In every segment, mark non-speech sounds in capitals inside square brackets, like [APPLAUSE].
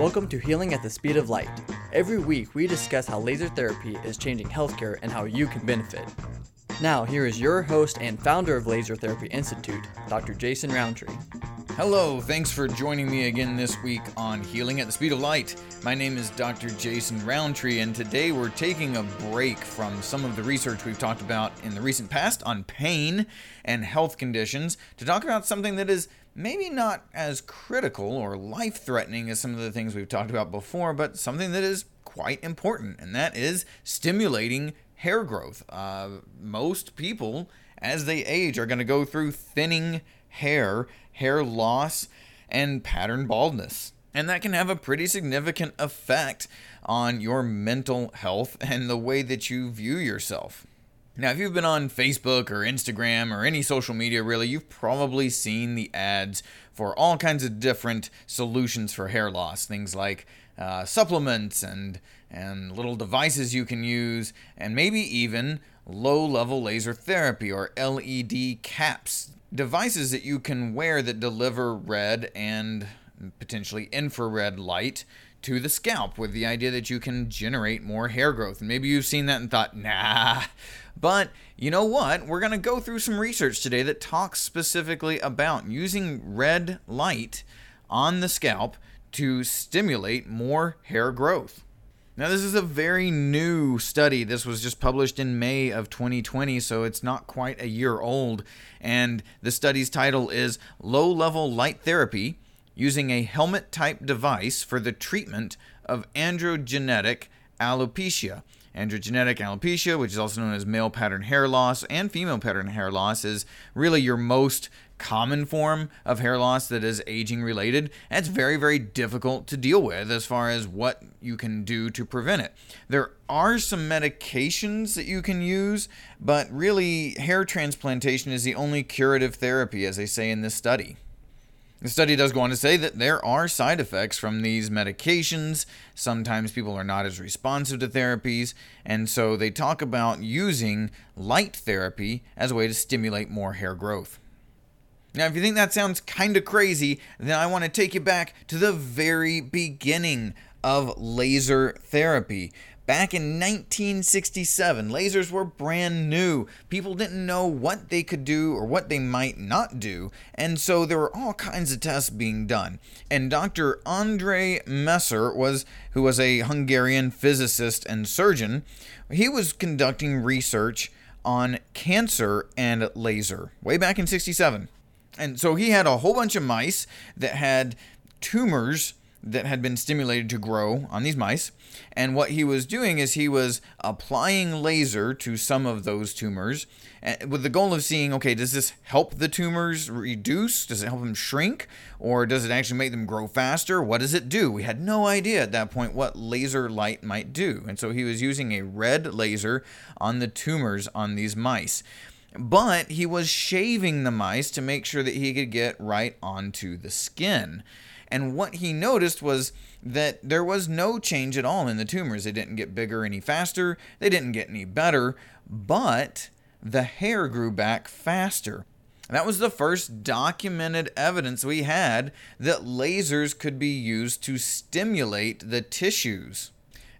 Welcome to Healing at the Speed of Light. Every week, we discuss how laser therapy is changing healthcare and how you can benefit. Now, here is your host and founder of Laser Therapy Institute, Dr. Jason Roundtree. Hello, thanks for joining me again this week on Healing at the Speed of Light. My name is Dr. Jason Roundtree, and today we're taking a break from some of the research we've talked about in the recent past on pain and health conditions to talk about something that is maybe not as critical or life threatening as some of the things we've talked about before, but something that is quite important, and that is stimulating hair growth. Uh, most people, as they age, are going to go through thinning hair, hair loss, and pattern baldness. And that can have a pretty significant effect on your mental health and the way that you view yourself. Now, if you've been on Facebook or Instagram or any social media really, you've probably seen the ads for all kinds of different solutions for hair loss. Things like uh, supplements and, and little devices you can use, and maybe even low level laser therapy or LED caps. Devices that you can wear that deliver red and potentially infrared light to the scalp with the idea that you can generate more hair growth. And maybe you've seen that and thought, nah. But you know what? We're going to go through some research today that talks specifically about using red light on the scalp to stimulate more hair growth. Now, this is a very new study. This was just published in May of 2020, so it's not quite a year old. And the study's title is Low Level Light Therapy using a helmet type device for the treatment of androgenetic alopecia. Androgenetic alopecia, which is also known as male pattern hair loss and female pattern hair loss, is really your most common form of hair loss that is aging related. And it's very, very difficult to deal with as far as what you can do to prevent it. There are some medications that you can use, but really, hair transplantation is the only curative therapy, as they say in this study. The study does go on to say that there are side effects from these medications. Sometimes people are not as responsive to therapies, and so they talk about using light therapy as a way to stimulate more hair growth. Now, if you think that sounds kind of crazy, then I want to take you back to the very beginning of laser therapy. Back in 1967, lasers were brand new. People didn't know what they could do or what they might not do, and so there were all kinds of tests being done. And Dr. Andre Mester was who was a Hungarian physicist and surgeon, he was conducting research on cancer and laser way back in 67. And so he had a whole bunch of mice that had tumors that had been stimulated to grow on these mice. And what he was doing is he was applying laser to some of those tumors eh, with the goal of seeing okay, does this help the tumors reduce? Does it help them shrink? Or does it actually make them grow faster? What does it do? We had no idea at that point what laser light might do. And so he was using a red laser on the tumors on these mice but he was shaving the mice to make sure that he could get right onto the skin. And what he noticed was that there was no change at all in the tumors. They didn't get bigger any faster, they didn't get any better, but the hair grew back faster. That was the first documented evidence we had that lasers could be used to stimulate the tissues.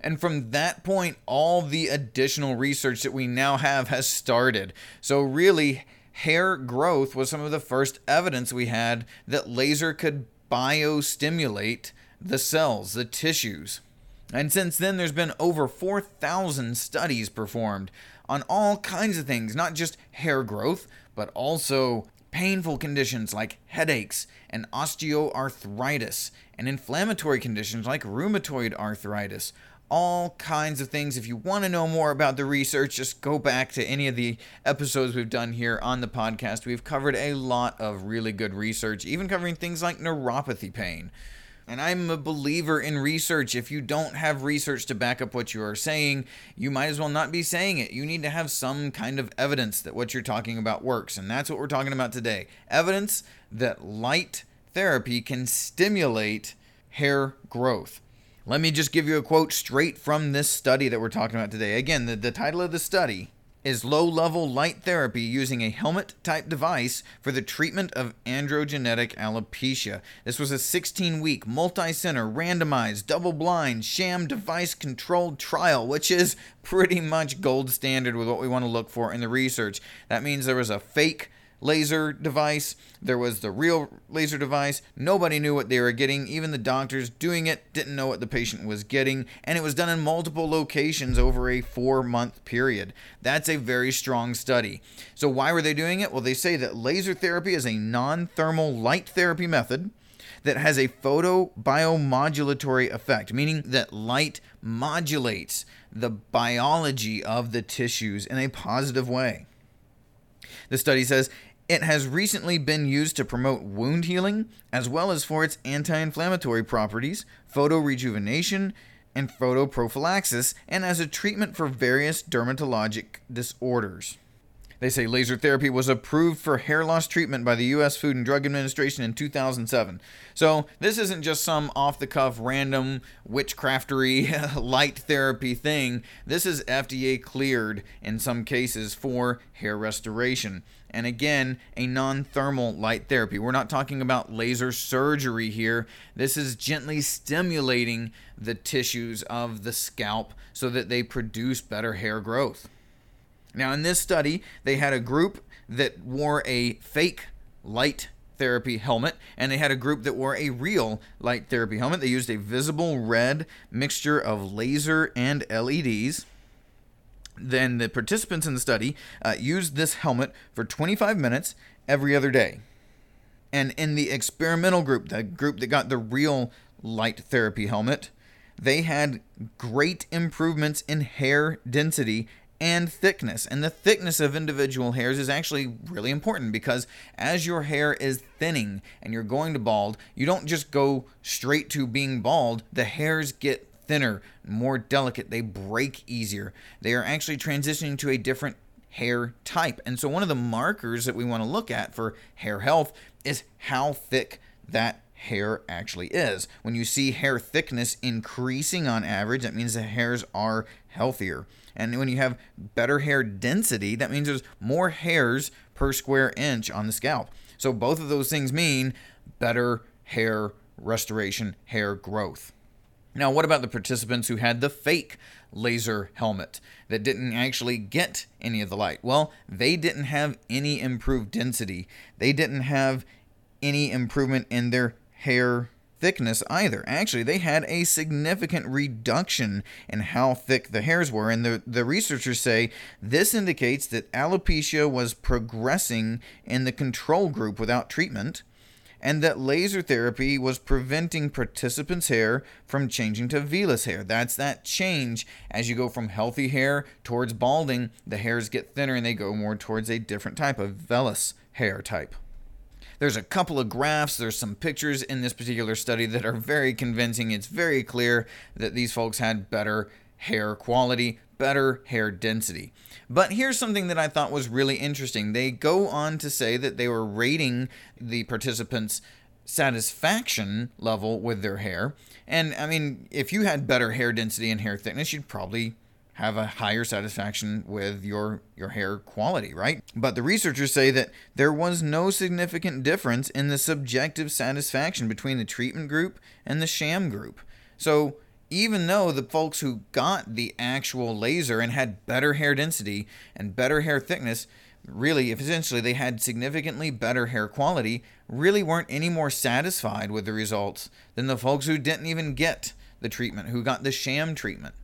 And from that point, all the additional research that we now have has started. So, really, hair growth was some of the first evidence we had that laser could biostimulate the cells, the tissues. And since then, there's been over 4,000 studies performed on all kinds of things, not just hair growth, but also painful conditions like headaches and osteoarthritis, and inflammatory conditions like rheumatoid arthritis, all kinds of things. If you want to know more about the research, just go back to any of the episodes we've done here on the podcast. We've covered a lot of really good research, even covering things like neuropathy pain. And I'm a believer in research. If you don't have research to back up what you are saying, you might as well not be saying it. You need to have some kind of evidence that what you're talking about works. And that's what we're talking about today evidence that light therapy can stimulate hair growth. Let me just give you a quote straight from this study that we're talking about today. Again, the, the title of the study is low level light therapy using a helmet type device for the treatment of androgenetic alopecia. This was a 16 week, multi center, randomized, double blind, sham device controlled trial, which is pretty much gold standard with what we want to look for in the research. That means there was a fake laser device. There was the real laser device. Nobody knew what they were getting. Even the doctors doing it didn't know what the patient was getting. And it was done in multiple locations over a four month period. That's a very strong study. So, why were they doing it? Well, they say that laser therapy is a non thermal light therapy method that has a photobiomodulatory effect, meaning that light modulates the biology of the tissues in a positive way. The study says it has recently been used to promote wound healing as well as for its anti inflammatory properties, photorejuvenation, and photoprophylaxis, and as a treatment for various dermatologic disorders. They say laser therapy was approved for hair loss treatment by the U.S. Food and Drug Administration in 2007. So this isn't just some off the cuff, random witchcraftery [LAUGHS] light therapy thing. This is FDA cleared in some cases for hair restoration. And again, a non thermal light therapy. We're not talking about laser surgery here. This is gently stimulating the tissues of the scalp so that they produce better hair growth. Now, in this study, they had a group that wore a fake light therapy helmet, and they had a group that wore a real light therapy helmet. They used a visible red mixture of laser and LEDs. Then the participants in the study uh, used this helmet for 25 minutes every other day. And in the experimental group, the group that got the real light therapy helmet, they had great improvements in hair density and thickness. And the thickness of individual hairs is actually really important because as your hair is thinning and you're going to bald, you don't just go straight to being bald. The hairs get thinner, more delicate, they break easier. They are actually transitioning to a different hair type. And so, one of the markers that we want to look at for hair health is how thick that hair actually is. When you see hair thickness increasing on average, that means the hairs are healthier. And when you have better hair density, that means there's more hairs per square inch on the scalp. So both of those things mean better hair restoration, hair growth. Now, what about the participants who had the fake laser helmet that didn't actually get any of the light? Well, they didn't have any improved density. They didn't have any improvement in their hair thickness either. Actually, they had a significant reduction in how thick the hairs were, and the, the researchers say this indicates that alopecia was progressing in the control group without treatment, and that laser therapy was preventing participants' hair from changing to vellus hair. That's that change as you go from healthy hair towards balding, the hairs get thinner and they go more towards a different type of vellus hair type. There's a couple of graphs, there's some pictures in this particular study that are very convincing. It's very clear that these folks had better hair quality, better hair density. But here's something that I thought was really interesting. They go on to say that they were rating the participants' satisfaction level with their hair. And I mean, if you had better hair density and hair thickness, you'd probably have a higher satisfaction with your your hair quality, right? But the researchers say that there was no significant difference in the subjective satisfaction between the treatment group and the sham group. So, even though the folks who got the actual laser and had better hair density and better hair thickness, really if essentially they had significantly better hair quality, really weren't any more satisfied with the results than the folks who didn't even get the treatment, who got the sham treatment.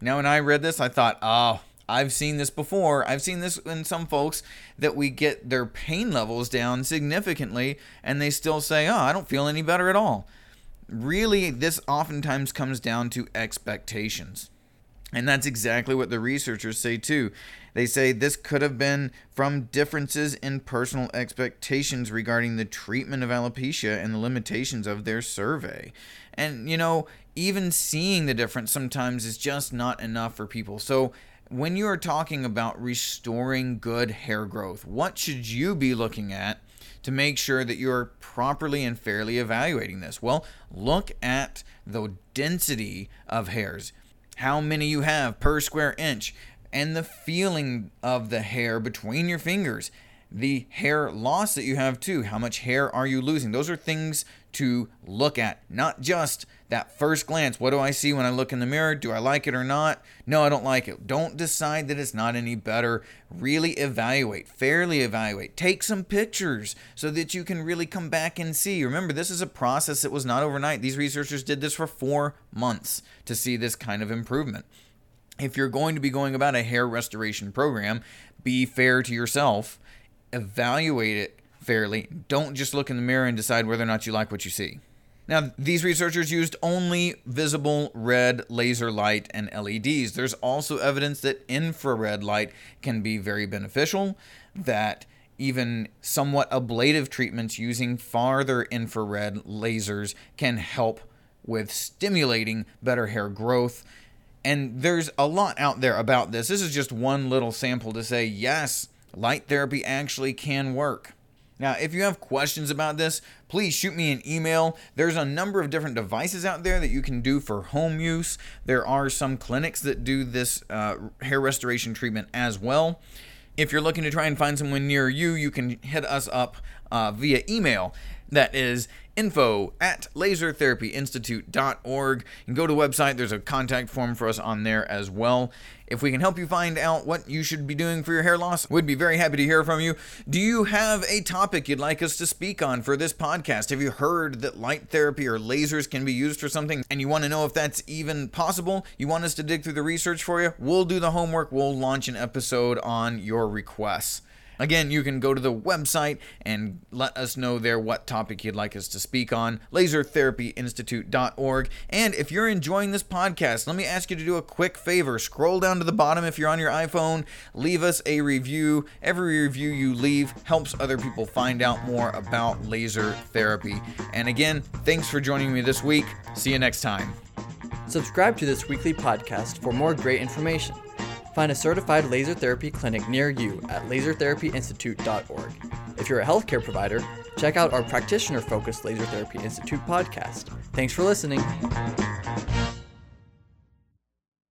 Now, when I read this, I thought, oh, I've seen this before. I've seen this in some folks that we get their pain levels down significantly and they still say, oh, I don't feel any better at all. Really, this oftentimes comes down to expectations. And that's exactly what the researchers say too. They say this could have been from differences in personal expectations regarding the treatment of alopecia and the limitations of their survey. And, you know, even seeing the difference sometimes is just not enough for people. So, when you are talking about restoring good hair growth, what should you be looking at to make sure that you're properly and fairly evaluating this? Well, look at the density of hairs, how many you have per square inch, and the feeling of the hair between your fingers the hair loss that you have too. How much hair are you losing? Those are things to look at, not just that first glance. What do I see when I look in the mirror? Do I like it or not? No, I don't like it. Don't decide that it's not any better. Really evaluate, fairly evaluate. Take some pictures so that you can really come back and see. Remember, this is a process that was not overnight. These researchers did this for four months to see this kind of improvement. If you're going to be going about a hair restoration program, be fair to yourself evaluate it fairly. Don't just look in the mirror and decide whether or not you like what you see. Now, these researchers used only visible red laser light and LEDs. There's also evidence that infrared light can be very beneficial, that even somewhat ablative treatments using farther infrared lasers can help with stimulating better hair growth. And there's a lot out there about this. This is just one little sample to say, yes, light therapy actually can work. Now, if you have questions about this, please shoot me an email. There's a number of different devices out there that you can do for home use. There are some clinics that do this uh, hair restoration treatment as well. If you're looking to try and find someone near you, you can hit us up uh, via email. That is info at lasertherapyinstitute.org. And go to the website, there's a contact form for us on there as well. If we can help you find out what you should be doing for your hair loss, we'd be very happy to hear from you. Do you have a topic you'd like us to speak on for this podcast? Have you heard that light therapy or lasers can be used for something and you want to know if that's even possible? You want us to dig through the research for you? We'll do the homework. We'll launch an episode on your requests. Again, you can go to the website and let us know there what topic you'd like us to speak on, lasertherapyinstitute.org. And if you're enjoying this podcast, let me ask you to do a quick favor. Scroll down to the bottom if you're on your iPhone, leave us a review. Every review you leave helps other people find out more about laser therapy. And again, thanks for joining me this week. See you next time. Subscribe to this weekly podcast for more great information. Find a certified laser therapy clinic near you at lasertherapyinstitute.org. If you're a healthcare provider, check out our practitioner focused Laser Therapy Institute podcast. Thanks for listening.